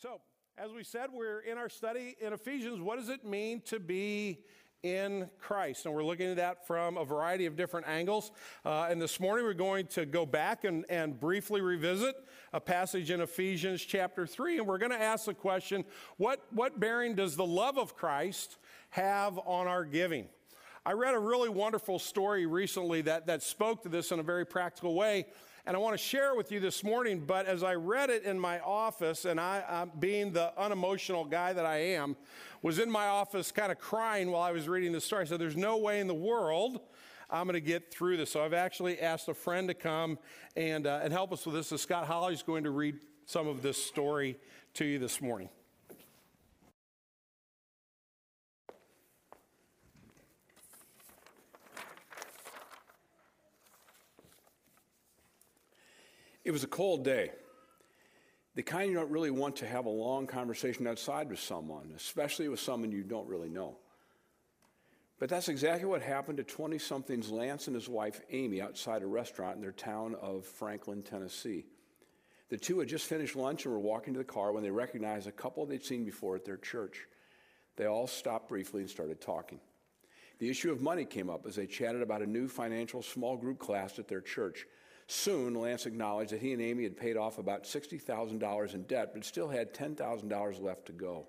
So, as we said, we're in our study in Ephesians. What does it mean to be in Christ? And we're looking at that from a variety of different angles. Uh, and this morning we're going to go back and, and briefly revisit a passage in Ephesians chapter 3. And we're going to ask the question what, what bearing does the love of Christ have on our giving? I read a really wonderful story recently that, that spoke to this in a very practical way and I want to share with you this morning. But as I read it in my office, and I, uh, being the unemotional guy that I am, was in my office kind of crying while I was reading the story. I said, There's no way in the world I'm going to get through this. So I've actually asked a friend to come and, uh, and help us with this. So Scott Holly's going to read some of this story to you this morning. It was a cold day. The kind you don't really want to have a long conversation outside with someone, especially with someone you don't really know. But that's exactly what happened to 20 somethings Lance and his wife Amy outside a restaurant in their town of Franklin, Tennessee. The two had just finished lunch and were walking to the car when they recognized a couple they'd seen before at their church. They all stopped briefly and started talking. The issue of money came up as they chatted about a new financial small group class at their church Soon, Lance acknowledged that he and Amy had paid off about $60,000 in debt, but still had $10,000 left to go.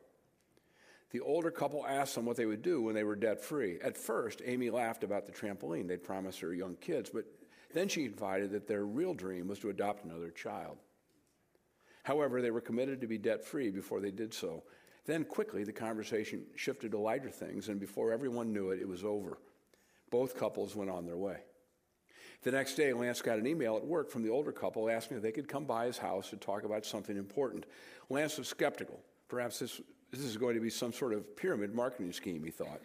The older couple asked them what they would do when they were debt free. At first, Amy laughed about the trampoline they'd promised her young kids, but then she confided that their real dream was to adopt another child. However, they were committed to be debt free before they did so. Then quickly, the conversation shifted to lighter things, and before everyone knew it, it was over. Both couples went on their way. The next day, Lance got an email at work from the older couple asking if they could come by his house to talk about something important. Lance was skeptical. Perhaps this, this is going to be some sort of pyramid marketing scheme, he thought.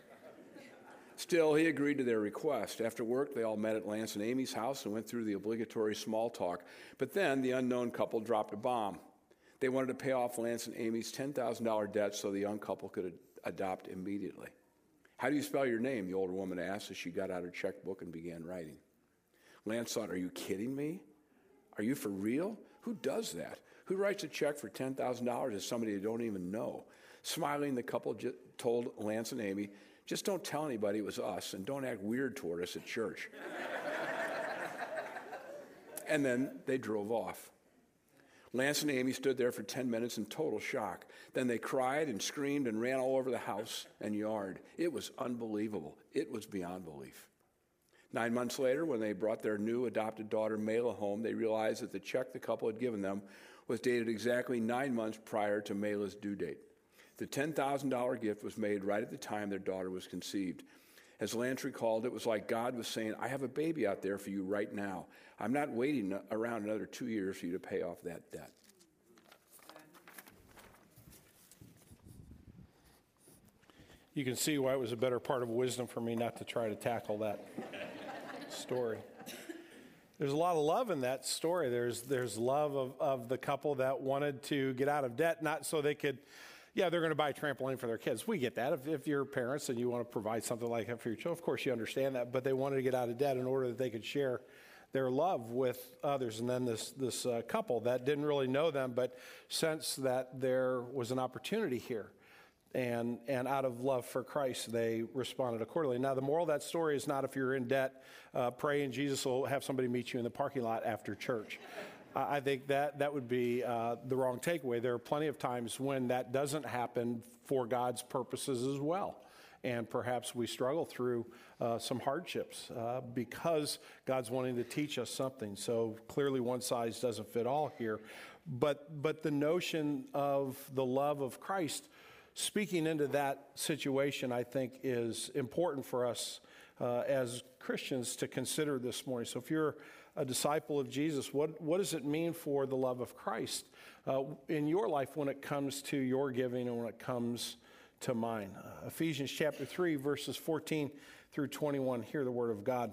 Still, he agreed to their request. After work, they all met at Lance and Amy's house and went through the obligatory small talk. But then the unknown couple dropped a bomb. They wanted to pay off Lance and Amy's $10,000 debt so the young couple could ad- adopt immediately. How do you spell your name? The older woman asked as she got out her checkbook and began writing. Lance thought, Are you kidding me? Are you for real? Who does that? Who writes a check for $10,000 to somebody they don't even know? Smiling, the couple told Lance and Amy, Just don't tell anybody it was us and don't act weird toward us at church. and then they drove off. Lance and Amy stood there for 10 minutes in total shock. Then they cried and screamed and ran all over the house and yard. It was unbelievable. It was beyond belief. Nine months later, when they brought their new adopted daughter, Mayla, home, they realized that the check the couple had given them was dated exactly nine months prior to Mayla's due date. The $10,000 gift was made right at the time their daughter was conceived. As Lance recalled, it was like God was saying, I have a baby out there for you right now. I'm not waiting around another two years for you to pay off that debt. You can see why it was a better part of wisdom for me not to try to tackle that story. There's a lot of love in that story. There's, there's love of, of the couple that wanted to get out of debt, not so they could, yeah, they're going to buy a trampoline for their kids. We get that. If, if you're parents and you want to provide something like that for your children, of course you understand that. But they wanted to get out of debt in order that they could share their love with others. And then this, this uh, couple that didn't really know them, but sensed that there was an opportunity here and, and out of love for Christ, they responded accordingly. Now, the moral of that story is not if you're in debt, uh, pray and Jesus will have somebody meet you in the parking lot after church. I think that that would be uh, the wrong takeaway. There are plenty of times when that doesn't happen for God's purposes as well. And perhaps we struggle through uh, some hardships uh, because God's wanting to teach us something. So clearly, one size doesn't fit all here. But, but the notion of the love of Christ speaking into that situation, I think, is important for us uh, as Christians to consider this morning. So, if you're a disciple of Jesus, what, what does it mean for the love of Christ uh, in your life when it comes to your giving and when it comes to mine? Uh, Ephesians chapter 3, verses 14 through 21. Hear the word of God.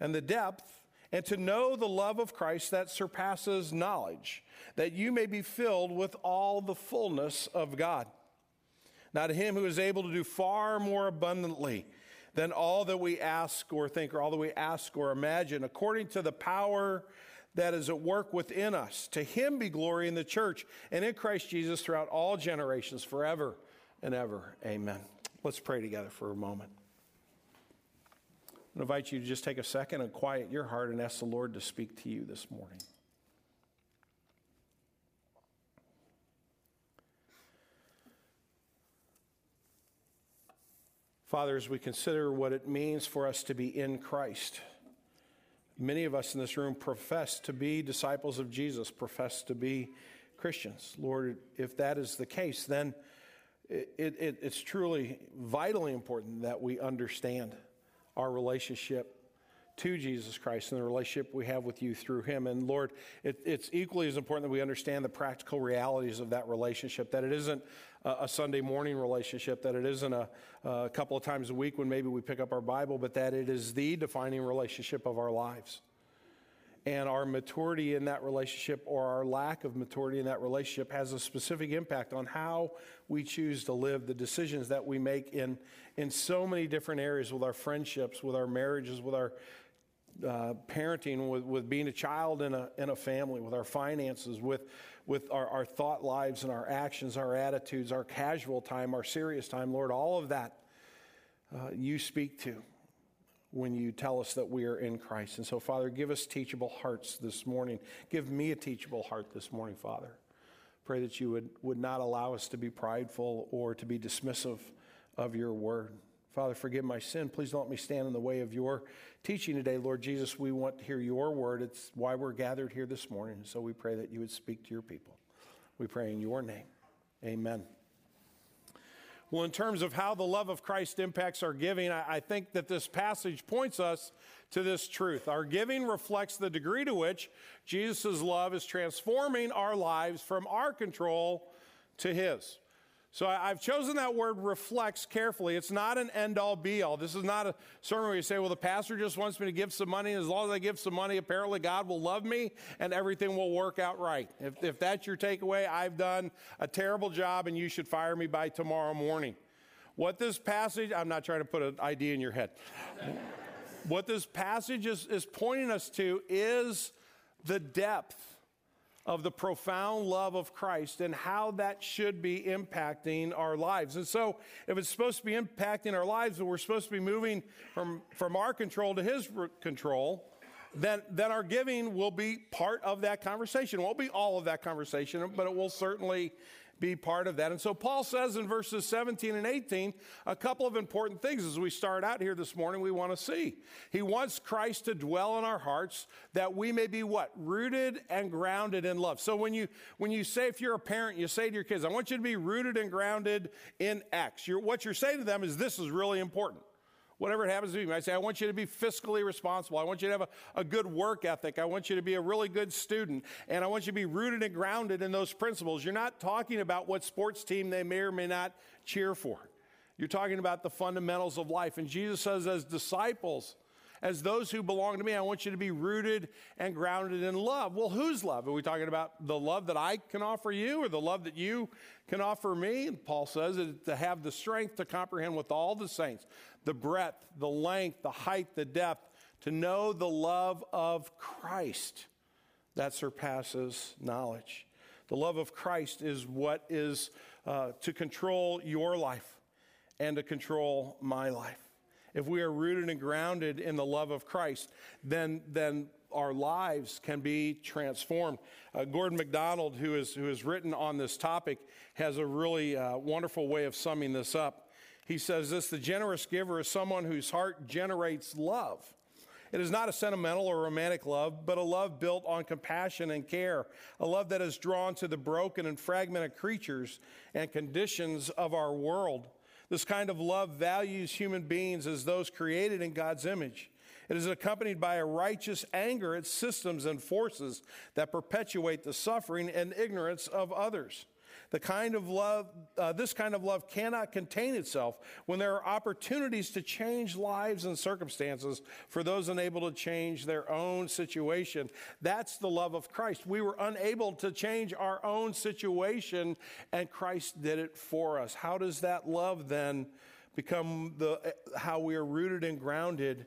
and the depth, and to know the love of Christ that surpasses knowledge, that you may be filled with all the fullness of God. Now, to him who is able to do far more abundantly than all that we ask or think, or all that we ask or imagine, according to the power that is at work within us. To him be glory in the church and in Christ Jesus throughout all generations, forever and ever. Amen. Let's pray together for a moment. Invite you to just take a second and quiet your heart and ask the Lord to speak to you this morning. Father, as we consider what it means for us to be in Christ, many of us in this room profess to be disciples of Jesus, profess to be Christians. Lord, if that is the case, then it, it, it's truly vitally important that we understand our relationship to Jesus Christ and the relationship we have with you through Him. And Lord, it, it's equally as important that we understand the practical realities of that relationship, that it isn't a, a Sunday morning relationship, that it isn't a, a couple of times a week when maybe we pick up our Bible, but that it is the defining relationship of our lives. And our maturity in that relationship or our lack of maturity in that relationship has a specific impact on how we choose to live, the decisions that we make in, in so many different areas with our friendships, with our marriages, with our uh, parenting, with, with being a child in a, in a family, with our finances, with, with our, our thought lives and our actions, our attitudes, our casual time, our serious time. Lord, all of that uh, you speak to when you tell us that we are in Christ. And so, Father, give us teachable hearts this morning. Give me a teachable heart this morning, Father. Pray that you would, would not allow us to be prideful or to be dismissive of your word. Father, forgive my sin. Please don't let me stand in the way of your teaching today. Lord Jesus, we want to hear your word. It's why we're gathered here this morning. So we pray that you would speak to your people. We pray in your name. Amen. Well, in terms of how the love of Christ impacts our giving, I, I, think that this passage points us to this truth. Our giving reflects the degree to which Jesus' love is transforming our lives from our control to His. So I, have chosen that word reflects carefully. It's not an end all be all. This is not a sermon where you say, well, the pastor just wants me to give some money. And as long as I give some money, apparently God will love me and everything will work out right. If, if that's your takeaway, I've done a terrible job and you should fire me by tomorrow morning. What this passage, I'm not trying to put an idea in your head. what this passage is, is pointing us to is the depth of the profound love of Christ and how that should be impacting our lives. And so, if it's supposed to be impacting our lives and we're supposed to be moving from, from our control to His control, then, then our giving will be part of that conversation. It won't be all of that conversation, but it will certainly be part of that. And so Paul says in verses 17 and 18 a couple of important things as we start out here this morning we want to see. He wants Christ to dwell in our hearts that we may be what? Rooted and grounded in love. So when you when you say if you're a parent, you say to your kids, I want you to be rooted and grounded in X. You're, what you're saying to them is this is really important whatever it happens to be. You might say, I want you to be fiscally responsible. I want you to have a, a good work ethic. I want you to be a really good student. And I want you to be rooted and grounded in those principles. You're not talking about what sports team they may or may not cheer for. You're talking about the fundamentals of life. And Jesus says, as disciples, as those who belong to me, I want you to be rooted and grounded in love. Well, whose love? Are we talking about the love that I can offer you or the love that you can offer me? And Paul says to have the strength to comprehend with all the saints the breadth, the length, the height, the depth, to know the love of Christ that surpasses knowledge. The love of Christ is what is uh, to control your life and to control my life if we are rooted and grounded in the love of Christ, then, then our lives can be transformed. Uh, Gordon MacDonald, who, is, who has written on this topic, has a really uh, wonderful way of summing this up. He says this The generous giver is someone whose heart generates love. It is not a sentimental or romantic love, but a love built on compassion and care, a love that is drawn to the broken and fragmented creatures and conditions of our world. This kind of love values human beings as those created in God's image. It is accompanied by a righteous anger at systems and forces that perpetuate the suffering and ignorance of others. The kind of love, uh, this kind of love cannot contain itself when there are opportunities to change lives and circumstances for those unable to change their own situation. That's the love of Christ. We were unable to change our own situation, and Christ did it for us. How does that love then become the, how we are rooted and grounded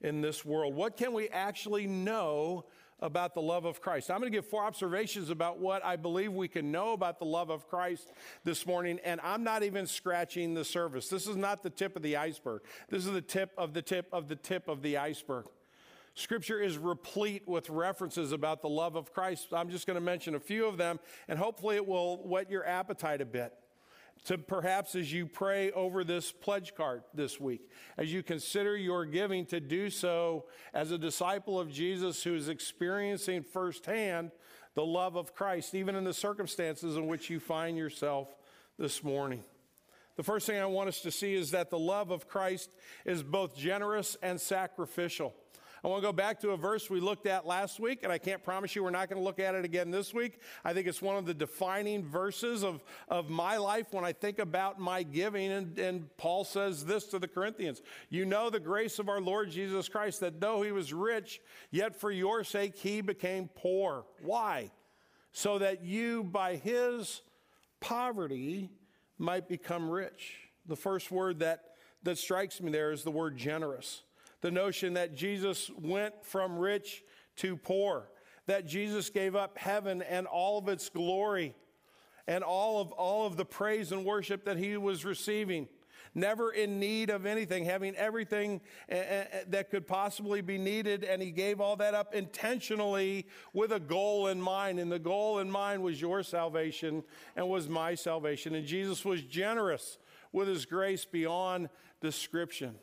in this world? What can we actually know? About the love of Christ. I'm going to give four observations about what I believe we can know about the love of Christ this morning, and I'm not even scratching the surface. This is not the tip of the iceberg. This is the tip of the tip of the tip of the iceberg. Scripture is replete with references about the love of Christ. I'm just going to mention a few of them, and hopefully it will whet your appetite a bit to perhaps as you pray over this pledge card this week, as you consider your giving, to do so as a disciple of Jesus who is experiencing firsthand the love of Christ, even in the circumstances in which you find yourself this morning. The first thing I want us to see is that the love of Christ is both generous and sacrificial. I want to go back to a verse we looked at last week, and I can't promise you we're not going to look at it again this week. I think it's one of the defining verses of, of my life when I think about my giving. And, and Paul says this to the Corinthians You know the grace of our Lord Jesus Christ, that though he was rich, yet for your sake he became poor. Why? So that you, by his poverty, might become rich. The first word that, that strikes me there is the word generous the notion that Jesus went from rich to poor, that Jesus gave up heaven and all of its glory and all of, all of the praise and worship that he was receiving. Never in need of anything, having everything eh, eh, eh, that could possibly be needed, and he gave all that up intentionally with a goal in mind. And the goal in mind was your salvation and was my salvation. And Jesus was generous with his grace beyond description.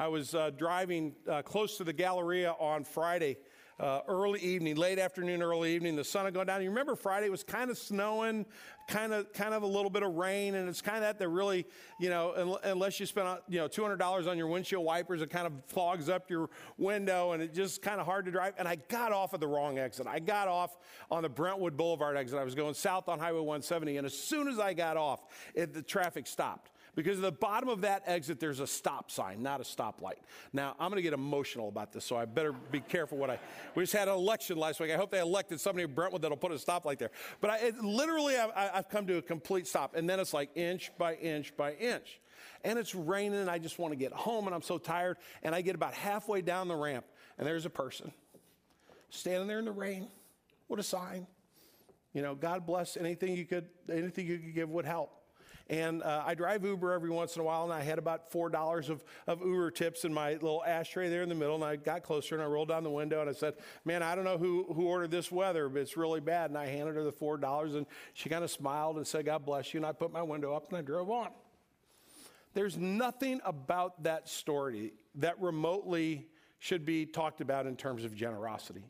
I was uh, driving uh, close to the Galleria on Friday. Uh, early evening, late afternoon, early evening, the sun had gone down. You remember Friday it was kind of snowing, kind of, kind of a little bit of rain, and it's kind of that that really, you know, unless you spend, uh, you know, two hundred dollars on your windshield wipers, it kind of fogs up your window, and it's just kind of hard to drive. And I got off at the wrong exit. I got off on the Brentwood Boulevard exit. I was going south on Highway 170, and as soon as I got off, it, the traffic stopped. Because at the bottom of that exit, there's a stop sign, not a stoplight. Now, I'm going to get emotional about this, so I better be careful what I. We just had an election last week. I hope they elected somebody in Brentwood that'll put a stoplight there. But I, it, literally, I, I've come to a complete stop. And then it's like inch by inch by inch. And it's raining, and I just want to get home, and I'm so tired. And I get about halfway down the ramp, and there's a person standing there in the rain What a sign. You know, God bless anything you could, anything you could give would help. And uh, I drive Uber every once in a while, and I had about $4 of, of Uber tips in my little ashtray there in the middle. And I got closer and I rolled down the window and I said, Man, I don't know who, who ordered this weather, but it's really bad. And I handed her the $4, and she kind of smiled and said, God bless you. And I put my window up and I drove on. There's nothing about that story that remotely should be talked about in terms of generosity.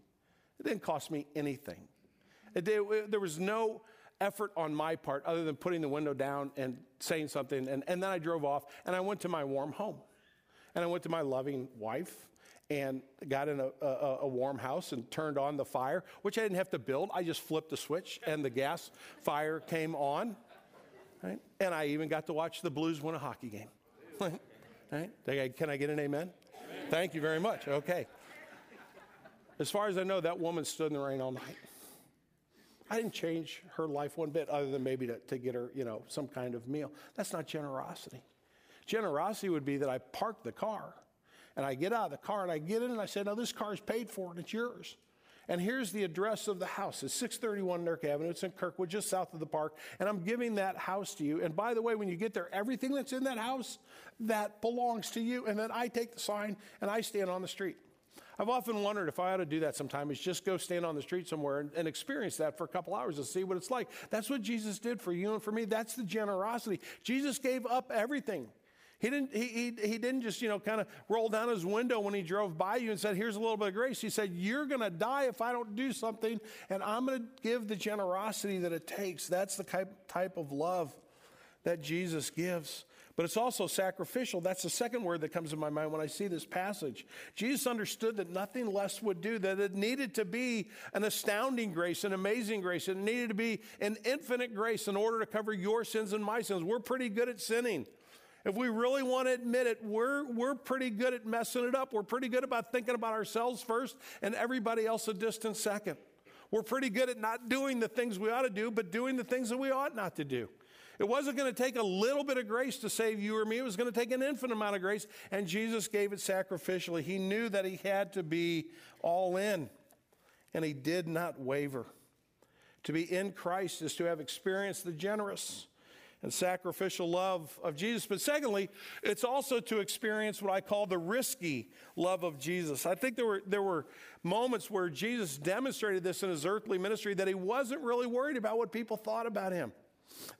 It didn't cost me anything. It, it, there was no effort on my part other than putting the window down and saying something. And, and then I drove off and I went to my warm home. And I went to my loving wife and got in a, a, a, warm house and turned on the fire, which I didn't have to build. I just flipped the switch and the gas fire came on. Right? And I even got to watch the Blues win a hockey game. right? Can I get an amen? amen? Thank you very much. Okay. As far as I know, that woman stood in the rain all night. I didn't change her life one bit other than maybe to, to get her, you know, some kind of meal. That's not generosity. Generosity would be that I park the car and I get out of the car and I get in and I say, no, this car is paid for and it's yours. And here's the address of the house. It's 631 Nurk Avenue. It's in Kirkwood, just south of the park. And I'm giving that house to you. And by the way, when you get there, everything that's in that house, that belongs to you. And then I take the sign and I stand on the street. I've often wondered if I ought to do that sometime, is just go stand on the street somewhere and, and experience that for a couple hours and see what it's like. That's what Jesus did for you and for me. That's the generosity. Jesus gave up everything. He didn't, he, he, he didn't just, you know, kind of roll down his window when he drove by you and said, Here's a little bit of grace. He said, You're going to die if I don't do something, and I'm going to give the generosity that it takes. That's the type, type of love that Jesus gives. But it's also sacrificial. That's the second word that comes to my mind when I see this passage. Jesus understood that nothing less would do, that it needed to be an astounding grace, an amazing grace. It needed to be an infinite grace in order to cover your sins and my sins. We're pretty good at sinning. If we really want to admit it, we're, we're pretty good at messing it up. We're pretty good about thinking about ourselves first and everybody else a distant second. We're pretty good at not doing the things we ought to do, but doing the things that we ought not to do. It wasn't going to take a little bit of grace to save you or me. It was going to take an infinite amount of grace, and Jesus gave it sacrificially. He knew that he had to be all in, and he did not waver. To be in Christ is to have experienced the generous and sacrificial love of Jesus. But secondly, it's also to experience what I call the risky love of Jesus. I think there were, there were moments where Jesus demonstrated this in his earthly ministry that he wasn't really worried about what people thought about him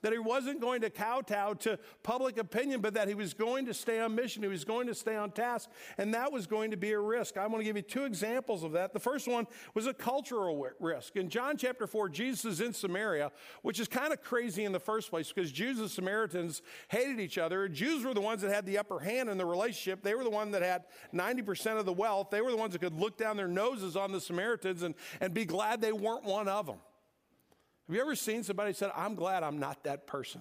that he wasn't going to kowtow to public opinion, but that he was going to stay on mission. He was going to stay on task, and that was going to be a risk. I want to give you two examples of that. The first one was a cultural risk. In John chapter 4, Jesus is in Samaria, which is kind of crazy in the first place because Jews and Samaritans hated each other. Jews were the ones that had the upper hand in the relationship, they were the one that had 90% of the wealth. They were the ones that could look down their noses on the Samaritans and, and be glad they weren't one of them. Have you ever seen somebody said, I'm glad I'm not that person?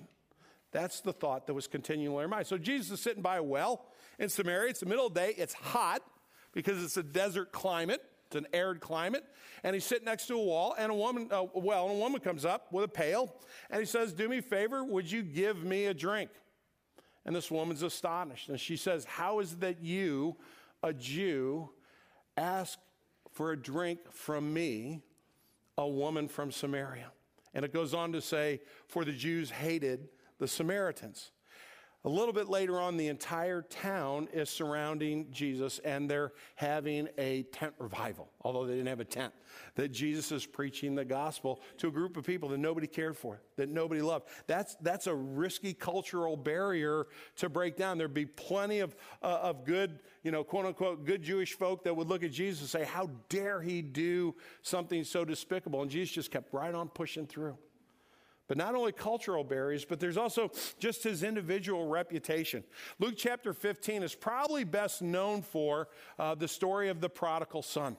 That's the thought that was continually in their mind. So Jesus is sitting by a well in Samaria. It's the middle of the day. It's hot because it's a desert climate. It's an arid climate. And he's sitting next to a wall and a woman, uh, well, and a woman comes up with a pail and he says, do me a favor. Would you give me a drink? And this woman's astonished. And she says, how is it that you, a Jew, ask for a drink from me, a woman from Samaria? And it goes on to say, for the Jews hated the Samaritans. A little bit later on, the entire town is surrounding Jesus and they're having a tent revival, although they didn't have a tent. That Jesus is preaching the gospel to a group of people that nobody cared for, that nobody loved. That's, that's a risky cultural barrier to break down. There'd be plenty of, uh, of good, you know, quote unquote, good Jewish folk that would look at Jesus and say, How dare he do something so despicable? And Jesus just kept right on pushing through. But not only cultural barriers, but there's also just his individual reputation. Luke chapter 15 is probably best known for uh, the story of the prodigal son.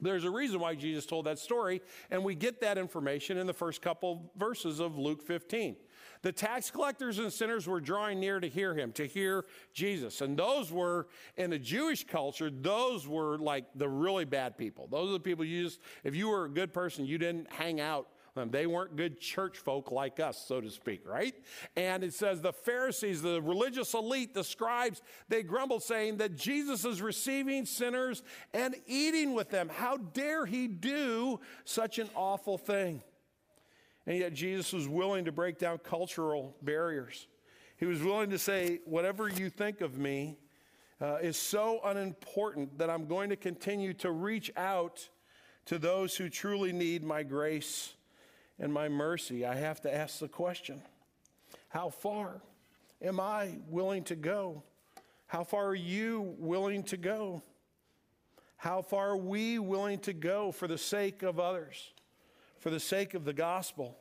There's a reason why Jesus told that story, and we get that information in the first couple verses of Luke 15. The tax collectors and sinners were drawing near to hear him, to hear Jesus. And those were, in the Jewish culture, those were like the really bad people. Those are the people you just, if you were a good person, you didn't hang out them. They weren't good church folk like us, so to speak, right? And it says the Pharisees, the religious elite, the scribes, they grumbled, saying that Jesus is receiving sinners and eating with them. How dare he do such an awful thing? And yet Jesus was willing to break down cultural barriers. He was willing to say, whatever you think of me uh, is so unimportant that I'm going to continue to reach out to those who truly need my grace and my mercy, I have to ask the question how far am I willing to go? How far are you willing to go? How far are we willing to go for the sake of others, for the sake of the gospel,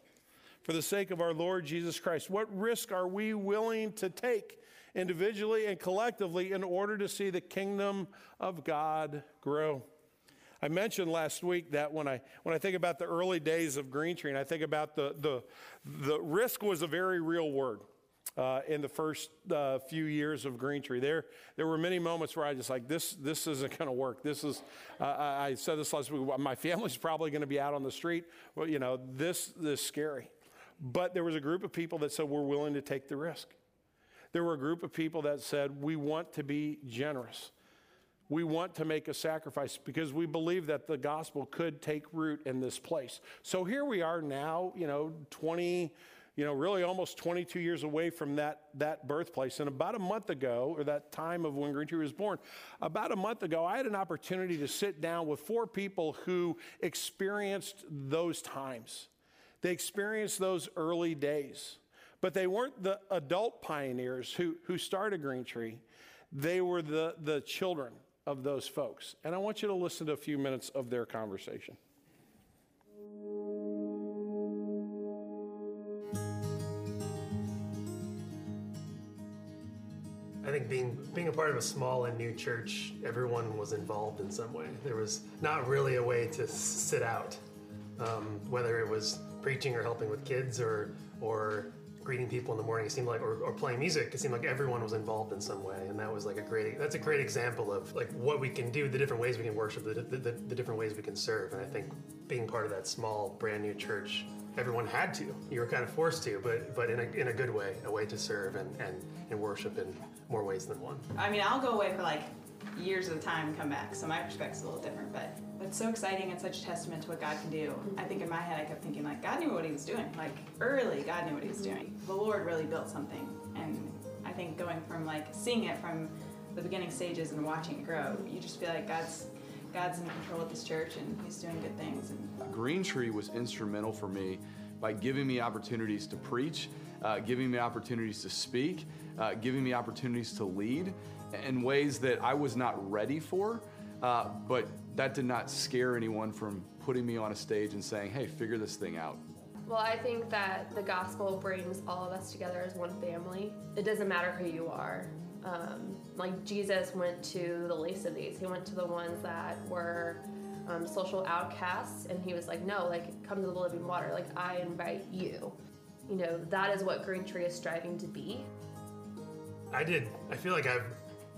for the sake of our Lord Jesus Christ? What risk are we willing to take individually and collectively in order to see the kingdom of God grow? I mentioned last week that when I, when I think about the early days of Green Tree and I think about the, the, the risk was a very real word. Uh, in the first uh, few years of Green Tree. There, there were many moments where I just like this. This isn't going to work. This is. Uh, I said this last week. My family's probably going to be out on the street. Well, you know, this, this is scary. But there was a group of people that said we're willing to take the risk. There were a group of people that said we want to be generous we want to make a sacrifice because we believe that the gospel could take root in this place. So here we are now, you know, 20, you know, really almost 22 years away from that, that birthplace. And about a month ago, or that time of when Green Tree was born, about a month ago, I had an opportunity to sit down with four people who experienced those times. They experienced those early days. But they weren't the adult pioneers who, who started Green Tree. They were the, the children of those folks. And I want you to listen to a few minutes of their conversation. I think being being a part of a small and new church, everyone was involved in some way. There was not really a way to sit out, um, whether it was preaching or helping with kids or or greeting people in the morning. It seemed like or, or playing music. It seemed like everyone was involved in some way, and that was like a great. That's a great example of like what we can do, the different ways we can worship, the the, the, the different ways we can serve. And I think being part of that small, brand new church everyone had to. You were kind of forced to, but but in a, in a good way, a way to serve and, and, and worship in more ways than one. I mean, I'll go away for like years a time and come back, so my perspective's a little different, but it's so exciting and such a testament to what God can do. I think in my head, I kept thinking, like, God knew what He was doing. Like, early, God knew what He was doing. The Lord really built something, and I think going from like seeing it from the beginning stages and watching it grow, you just feel like God's God's in control of this church and He's doing good things. Green Tree was instrumental for me by giving me opportunities to preach, uh, giving me opportunities to speak, uh, giving me opportunities to lead in ways that I was not ready for. Uh, but that did not scare anyone from putting me on a stage and saying, hey, figure this thing out. Well, I think that the gospel brings all of us together as one family. It doesn't matter who you are. Um, like Jesus went to the least of these. He went to the ones that were um, social outcasts, and he was like, "No, like come to the living water. Like I invite you." You know, that is what Green Tree is striving to be. I did. I feel like I've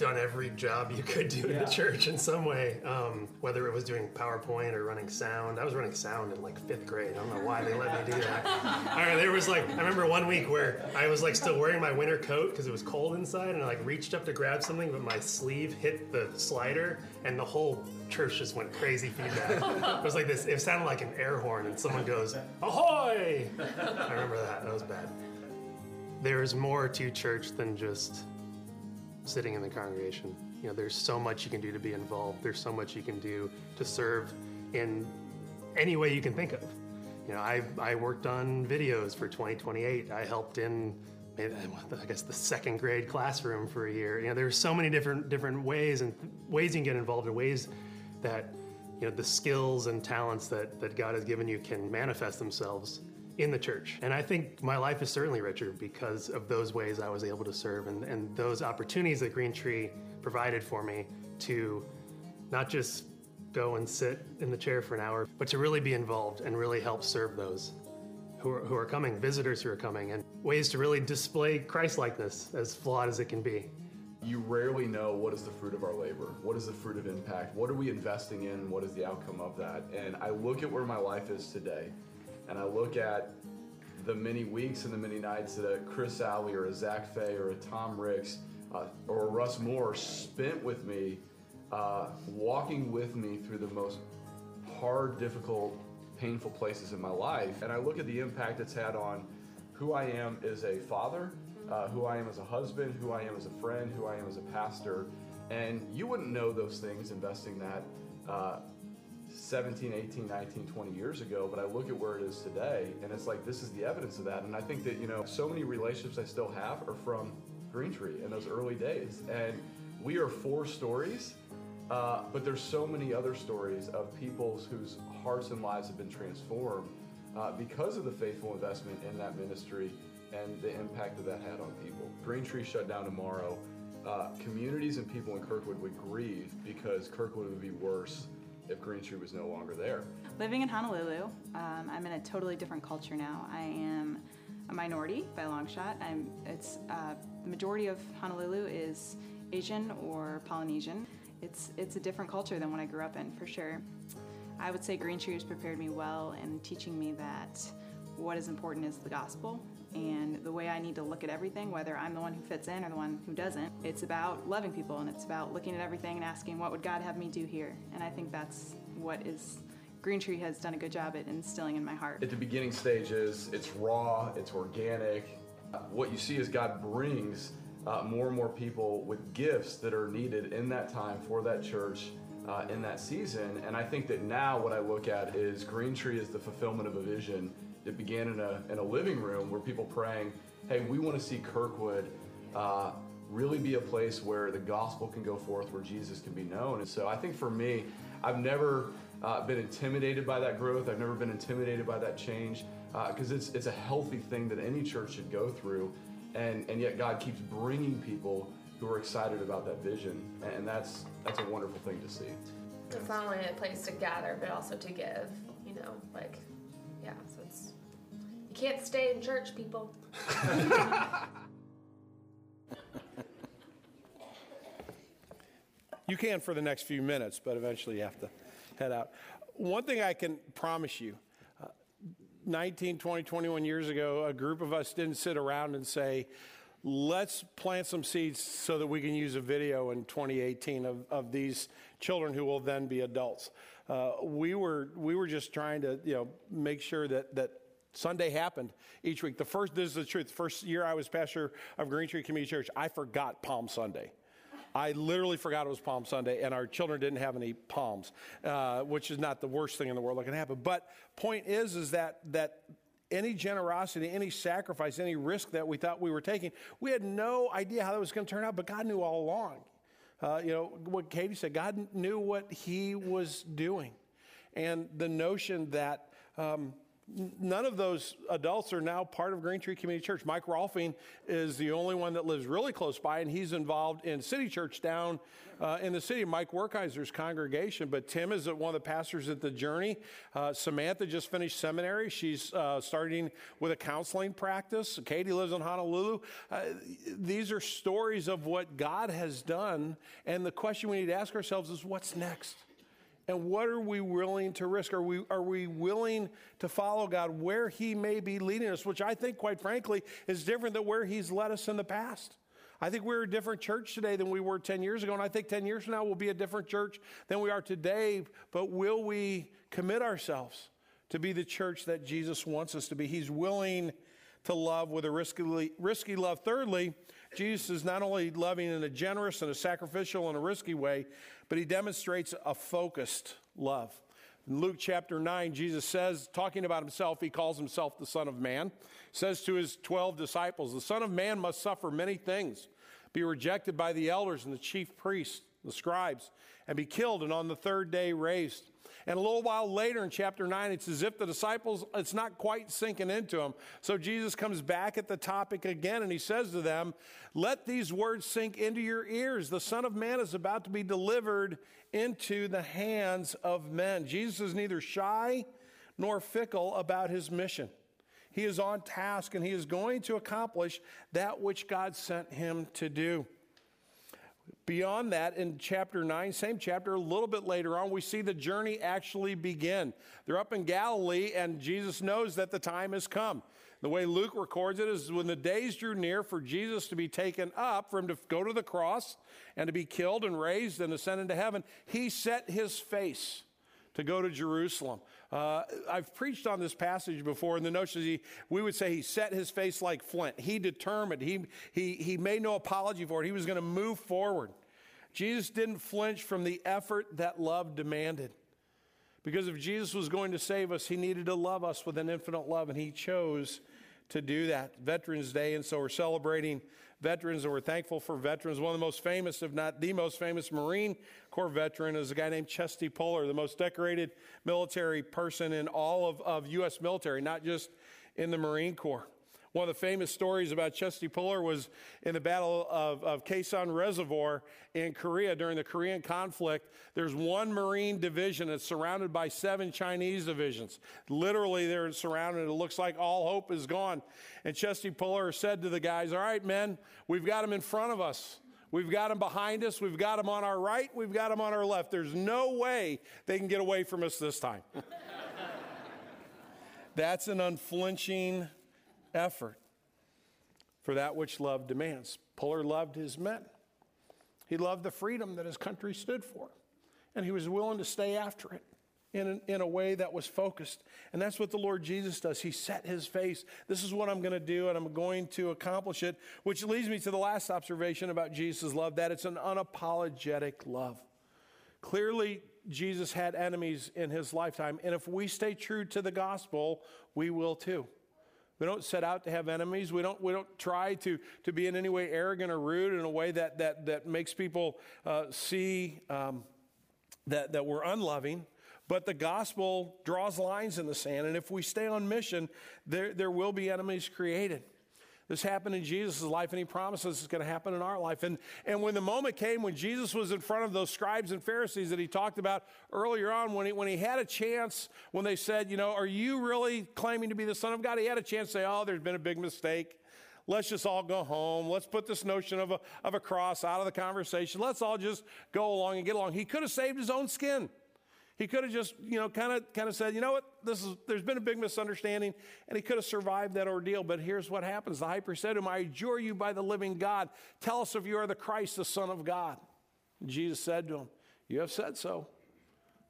done every job you could do in the church in some way, um, whether it was doing PowerPoint or running sound. I was running sound in like fifth grade. I don't know why they let me do that. All right, there was like I remember one week where I was like still wearing my winter coat because it was cold inside, and I like reached up to grab something, but my sleeve hit the slider, and the whole church just went crazy feedback. it was like this. It sounded like an air horn, and someone goes "Ahoy!" I remember that. That was bad. There's more to church than just sitting in the congregation. You know, there's so much you can do to be involved. There's so much you can do to serve in any way you can think of. You know, I, I worked on videos for 2028. I helped in, eh, maybe, I guess, the second grade classroom for a year. You know, there's so many different different ways and ways you can get involved in ways that you know the skills and talents that that God has given you can manifest themselves in the church. And I think my life is certainly richer because of those ways I was able to serve and, and those opportunities that Green Tree provided for me to not just go and sit in the chair for an hour, but to really be involved and really help serve those who are, who are coming, visitors who are coming, and ways to really display Christ likeness, as flawed as it can be. You rarely know what is the fruit of our labor, what is the fruit of impact, what are we investing in, what is the outcome of that. And I look at where my life is today, and I look at the many weeks and the many nights that a Chris Alley or a Zach Fay or a Tom Ricks uh, or Russ Moore spent with me, uh, walking with me through the most hard, difficult, painful places in my life. And I look at the impact it's had on who I am as a father, uh, who I am as a husband, who I am as a friend, who I am as a pastor. And you wouldn't know those things investing that uh, 17, 18, 19, 20 years ago, but I look at where it is today and it's like this is the evidence of that. And I think that, you know, so many relationships I still have are from Green Tree in those early days. And we are four stories, uh, but there's so many other stories of people whose hearts and lives have been transformed uh, because of the faithful investment in that ministry and the impact that that had on people. Green Tree shut down tomorrow. Uh, communities and people in Kirkwood would grieve because Kirkwood would be worse if Green Tree was no longer there. living in Honolulu, um, I'm in a totally different culture now. I am a minority by a long shot. I'm, it's, uh, the majority of Honolulu is Asian or Polynesian. It's, it's a different culture than what I grew up in, for sure. I would say Green Tree has prepared me well in teaching me that what is important is the gospel and the way I need to look at everything, whether I'm the one who fits in or the one who doesn't. It's about loving people and it's about looking at everything and asking, what would God have me do here? And I think that's what is Green Tree has done a good job at instilling in my heart. At the beginning stages, it's raw, it's organic. What you see is God brings uh, more and more people with gifts that are needed in that time for that church uh, in that season. And I think that now what I look at is Green Tree is the fulfillment of a vision that began in a, in a living room where people praying, hey, we want to see Kirkwood uh, really be a place where the gospel can go forth, where Jesus can be known. And so I think for me, I've never uh, been intimidated by that growth. I've never been intimidated by that change because it's, it's a healthy thing that any church should go through. And, and yet God keeps bringing people who are excited about that vision, and that's that's a wonderful thing to see. It's not only a place to gather, but also to give. You know, like, you can't stay in church, people. You can for the next few minutes, but eventually you have to head out. One thing I can promise you uh, 19, 20, 21 years ago, a group of us didn't sit around and say, let's plant some seeds so that we can use a video in 2018 of, of these children who will then be adults. Uh, we, were, we were just trying to you know, make sure that, that Sunday happened each week. The first, this is the truth, the first year I was pastor of Green Tree Community Church, I forgot Palm Sunday. I literally forgot it was Palm Sunday, and our children didn't have any palms, uh, which is not the worst thing in the world that can happen. But point is, is that that any generosity, any sacrifice, any risk that we thought we were taking, we had no idea how that was going to turn out, but God knew all along. Uh, you know what Katie said. God knew what He was doing, and the notion that. Um, none of those adults are now part of Green Tree Community Church. Mike Rolfing is the only one that lives really close by, and he's involved in City Church down uh, in the city, Mike Werkheiser's congregation. But Tim is one of the pastors at the Journey. Uh, Samantha just finished seminary. She's uh, starting with a counseling practice. Katie lives in Honolulu. Uh, these are stories of what God has done, and the question we need to ask ourselves is what's next? And what are we willing to risk? Are we, are we willing to follow God where He may be leading us, which I think, quite frankly, is different than where He's led us in the past? I think we're a different church today than we were 10 years ago, and I think 10 years from now we'll be a different church than we are today. But will we commit ourselves to be the church that Jesus wants us to be? He's willing to love with a risky, risky love. Thirdly, Jesus is not only loving in a generous and a sacrificial and a risky way, but he demonstrates a focused love. In Luke chapter 9, Jesus says, talking about himself, he calls himself the Son of Man, says to his 12 disciples, The Son of Man must suffer many things, be rejected by the elders and the chief priests, the scribes, and be killed, and on the third day raised. And a little while later in chapter 9, it's as if the disciples, it's not quite sinking into them. So Jesus comes back at the topic again and he says to them, Let these words sink into your ears. The Son of Man is about to be delivered into the hands of men. Jesus is neither shy nor fickle about his mission. He is on task and he is going to accomplish that which God sent him to do. Beyond that, in chapter 9, same chapter, a little bit later on, we see the journey actually begin. They're up in Galilee, and Jesus knows that the time has come. The way Luke records it is when the days drew near for Jesus to be taken up, for him to go to the cross and to be killed and raised and ascend into heaven, he set his face to go to Jerusalem. Uh, I've preached on this passage before, and the notion is he, we would say he set his face like flint. He determined, he, he, he made no apology for it. He was going to move forward. Jesus didn't flinch from the effort that love demanded. Because if Jesus was going to save us, he needed to love us with an infinite love, and he chose to do that. Veterans Day, and so we're celebrating veterans, and we're thankful for veterans. One of the most famous, if not the most famous Marine Corps veteran is a guy named Chesty Puller, the most decorated military person in all of, of U.S. military, not just in the Marine Corps. One of the famous stories about Chesty Puller was in the Battle of, of Chosin Reservoir in Korea during the Korean conflict. There's one Marine division that's surrounded by seven Chinese divisions. Literally, they're surrounded. It looks like all hope is gone. And Chesty Puller said to the guys, All right, men, we've got them in front of us. We've got them behind us. We've got them on our right. We've got them on our left. There's no way they can get away from us this time. That's an unflinching effort for that which love demands. Puller loved his men. He loved the freedom that his country stood for, and he was willing to stay after it in, in a way that was focused. And that's what the Lord Jesus does. He set his face. This is what I'm going to do, and I'm going to accomplish it, which leads me to the last observation about Jesus' love that it's an unapologetic love. Clearly, Jesus had enemies in his lifetime, and if we stay true to the gospel, we will too. We don't set out to have enemies. We don't, we don't try to, to be in any way arrogant or rude in a way that, that, that makes people uh, see um, that, that we're unloving. But the gospel draws lines in the sand, and if we stay on mission, there, there will be enemies created. This happened in Jesus' life, and he promises it's going to happen in our life. And, and when the moment came when Jesus was in front of those scribes and Pharisees that he talked about earlier on, when he, when he had a chance, when they said, You know, are you really claiming to be the Son of God? He had a chance to say, Oh, there's been a big mistake. Let's just all go home. Let's put this notion of a, of a cross out of the conversation. Let's all just go along and get along. He could have saved his own skin. He could have just, you know, kind of kind of said, you know what, this is there's been a big misunderstanding, and he could have survived that ordeal. But here's what happens. The high priest said to him, I adjure you by the living God, tell us if you are the Christ, the Son of God. And Jesus said to him, You have said so.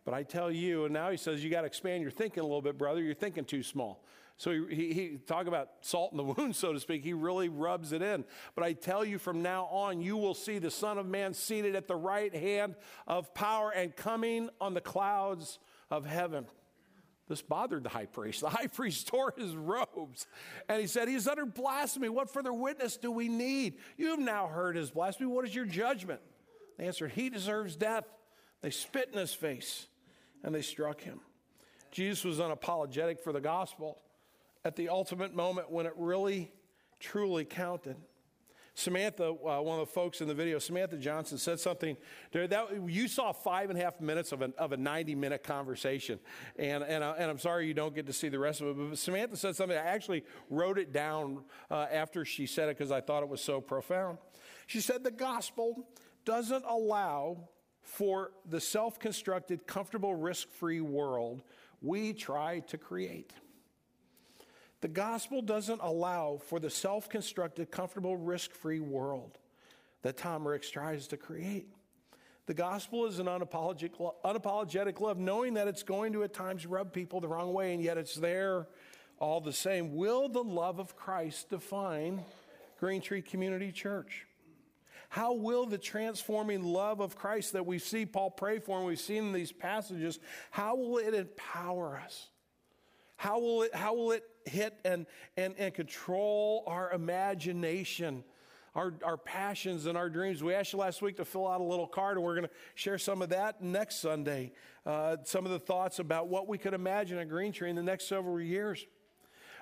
But I tell you, and now he says, you got to expand your thinking a little bit, brother. You're thinking too small. So he, he, talk about salt in the wound, so to speak. He really rubs it in. But I tell you, from now on, you will see the Son of Man seated at the right hand of power and coming on the clouds of heaven. This bothered the high priest. The high priest tore his robes and he said, He's uttered blasphemy. What further witness do we need? You have now heard his blasphemy. What is your judgment? They answered, He deserves death. They spit in his face and they struck him. Jesus was unapologetic for the gospel at the ultimate moment when it really, truly counted. Samantha, uh, one of the folks in the video, Samantha Johnson, said something. That, you saw five and a half minutes of, an, of a 90 minute conversation. And, and, uh, and I'm sorry you don't get to see the rest of it. But Samantha said something. I actually wrote it down uh, after she said it because I thought it was so profound. She said, The gospel doesn't allow for the self constructed, comfortable, risk free world we try to create. The gospel doesn't allow for the self constructed, comfortable, risk free world that Tom Ricks tries to create. The gospel is an unapologetic, unapologetic love, knowing that it's going to at times rub people the wrong way, and yet it's there all the same. Will the love of Christ define Green Tree Community Church? How will the transforming love of Christ that we see Paul pray for and we've seen in these passages, how will it empower us? How will it, how will it hit and, and, and control our imagination, our, our passions, and our dreams. We asked you last week to fill out a little card, and we're going to share some of that next Sunday. Uh, some of the thoughts about what we could imagine at Green Tree in the next several years.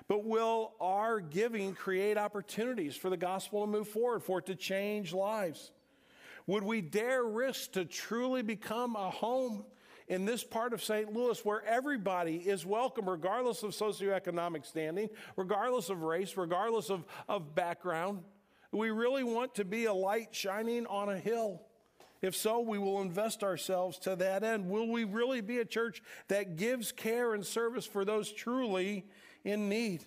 But will our giving create opportunities for the gospel to move forward, for it to change lives? Would we dare risk to truly become a home in this part of St. Louis where everybody is welcome, regardless of socioeconomic standing, regardless of race, regardless of, of background. We really want to be a light shining on a hill. If so, we will invest ourselves to that end. Will we really be a church that gives care and service for those truly in need?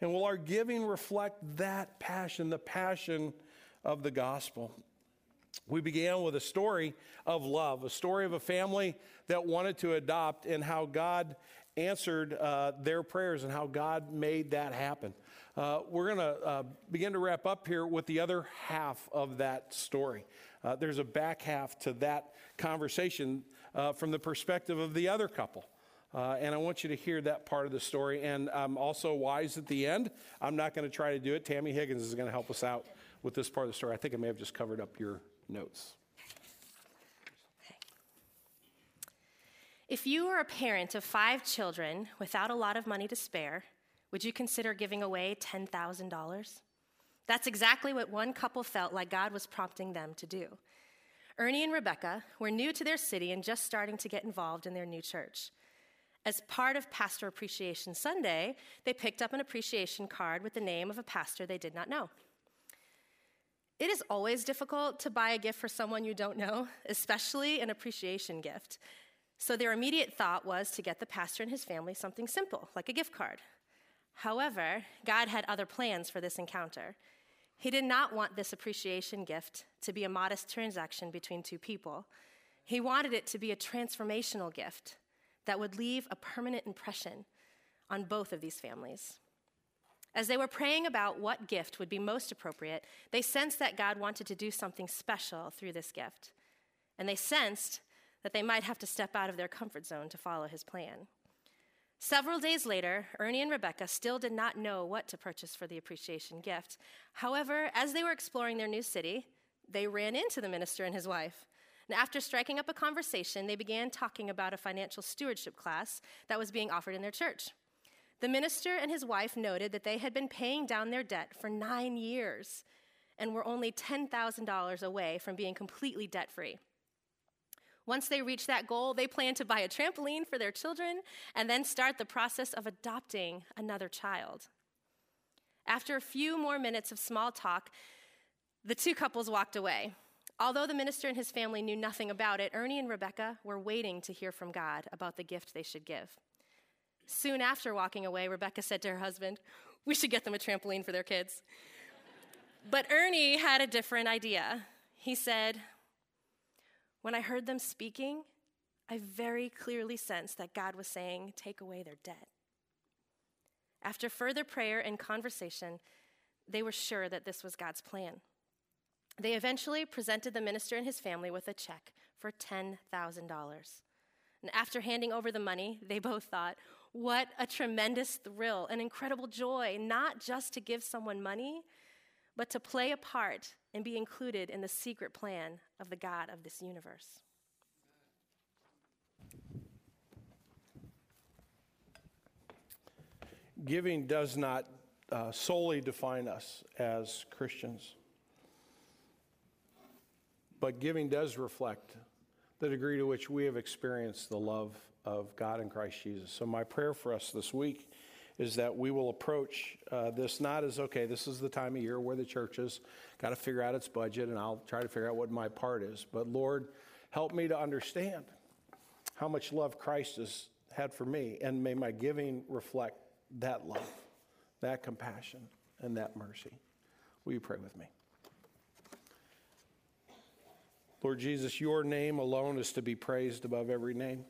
And will our giving reflect that passion, the passion of the gospel? We began with a story of love, a story of a family that wanted to adopt and how God answered uh, their prayers and how God made that happen. Uh, we're going to uh, begin to wrap up here with the other half of that story. Uh, there's a back half to that conversation uh, from the perspective of the other couple. Uh, and I want you to hear that part of the story. And I'm also wise at the end. I'm not going to try to do it. Tammy Higgins is going to help us out with this part of the story. I think I may have just covered up your notes. If you were a parent of five children without a lot of money to spare, would you consider giving away $10,000? That's exactly what one couple felt like God was prompting them to do. Ernie and Rebecca were new to their city and just starting to get involved in their new church. As part of Pastor Appreciation Sunday, they picked up an appreciation card with the name of a pastor they did not know. It is always difficult to buy a gift for someone you don't know, especially an appreciation gift. So their immediate thought was to get the pastor and his family something simple, like a gift card. However, God had other plans for this encounter. He did not want this appreciation gift to be a modest transaction between two people. He wanted it to be a transformational gift that would leave a permanent impression on both of these families. As they were praying about what gift would be most appropriate, they sensed that God wanted to do something special through this gift. And they sensed that they might have to step out of their comfort zone to follow his plan. Several days later, Ernie and Rebecca still did not know what to purchase for the appreciation gift. However, as they were exploring their new city, they ran into the minister and his wife. And after striking up a conversation, they began talking about a financial stewardship class that was being offered in their church. The minister and his wife noted that they had been paying down their debt for nine years and were only $10,000 away from being completely debt free. Once they reached that goal, they planned to buy a trampoline for their children and then start the process of adopting another child. After a few more minutes of small talk, the two couples walked away. Although the minister and his family knew nothing about it, Ernie and Rebecca were waiting to hear from God about the gift they should give. Soon after walking away, Rebecca said to her husband, We should get them a trampoline for their kids. But Ernie had a different idea. He said, When I heard them speaking, I very clearly sensed that God was saying, Take away their debt. After further prayer and conversation, they were sure that this was God's plan. They eventually presented the minister and his family with a check for $10,000. And after handing over the money, they both thought, what a tremendous thrill, an incredible joy, not just to give someone money, but to play a part and be included in the secret plan of the God of this universe. Giving does not uh, solely define us as Christians, but giving does reflect the degree to which we have experienced the love of God in Christ Jesus. So, my prayer for us this week is that we will approach uh, this not as okay, this is the time of year where the church has got to figure out its budget, and I'll try to figure out what my part is. But, Lord, help me to understand how much love Christ has had for me, and may my giving reflect that love, that compassion, and that mercy. Will you pray with me? Lord Jesus, your name alone is to be praised above every name.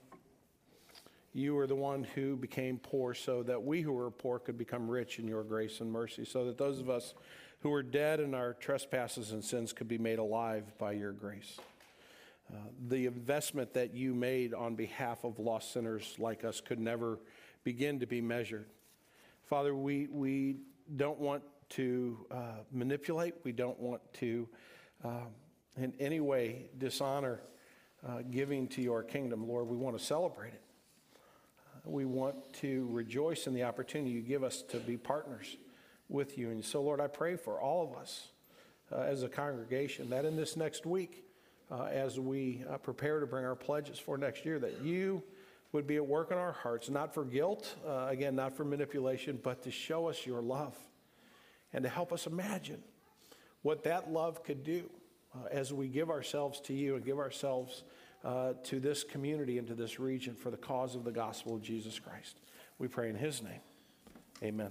You are the one who became poor so that we who were poor could become rich in your grace and mercy, so that those of us who were dead in our trespasses and sins could be made alive by your grace. Uh, the investment that you made on behalf of lost sinners like us could never begin to be measured. Father, we, we don't want to uh, manipulate, we don't want to uh, in any way dishonor uh, giving to your kingdom, Lord. We want to celebrate it. Uh, we want to rejoice in the opportunity you give us to be partners with you. And so, Lord, I pray for all of us uh, as a congregation that in this next week, uh, as we prepare to bring our pledges for next year, that you would be at work in our hearts, not for guilt, uh, again, not for manipulation, but to show us your love and to help us imagine what that love could do uh, as we give ourselves to you and give ourselves uh, to this community and to this region for the cause of the gospel of Jesus Christ. We pray in his name. Amen.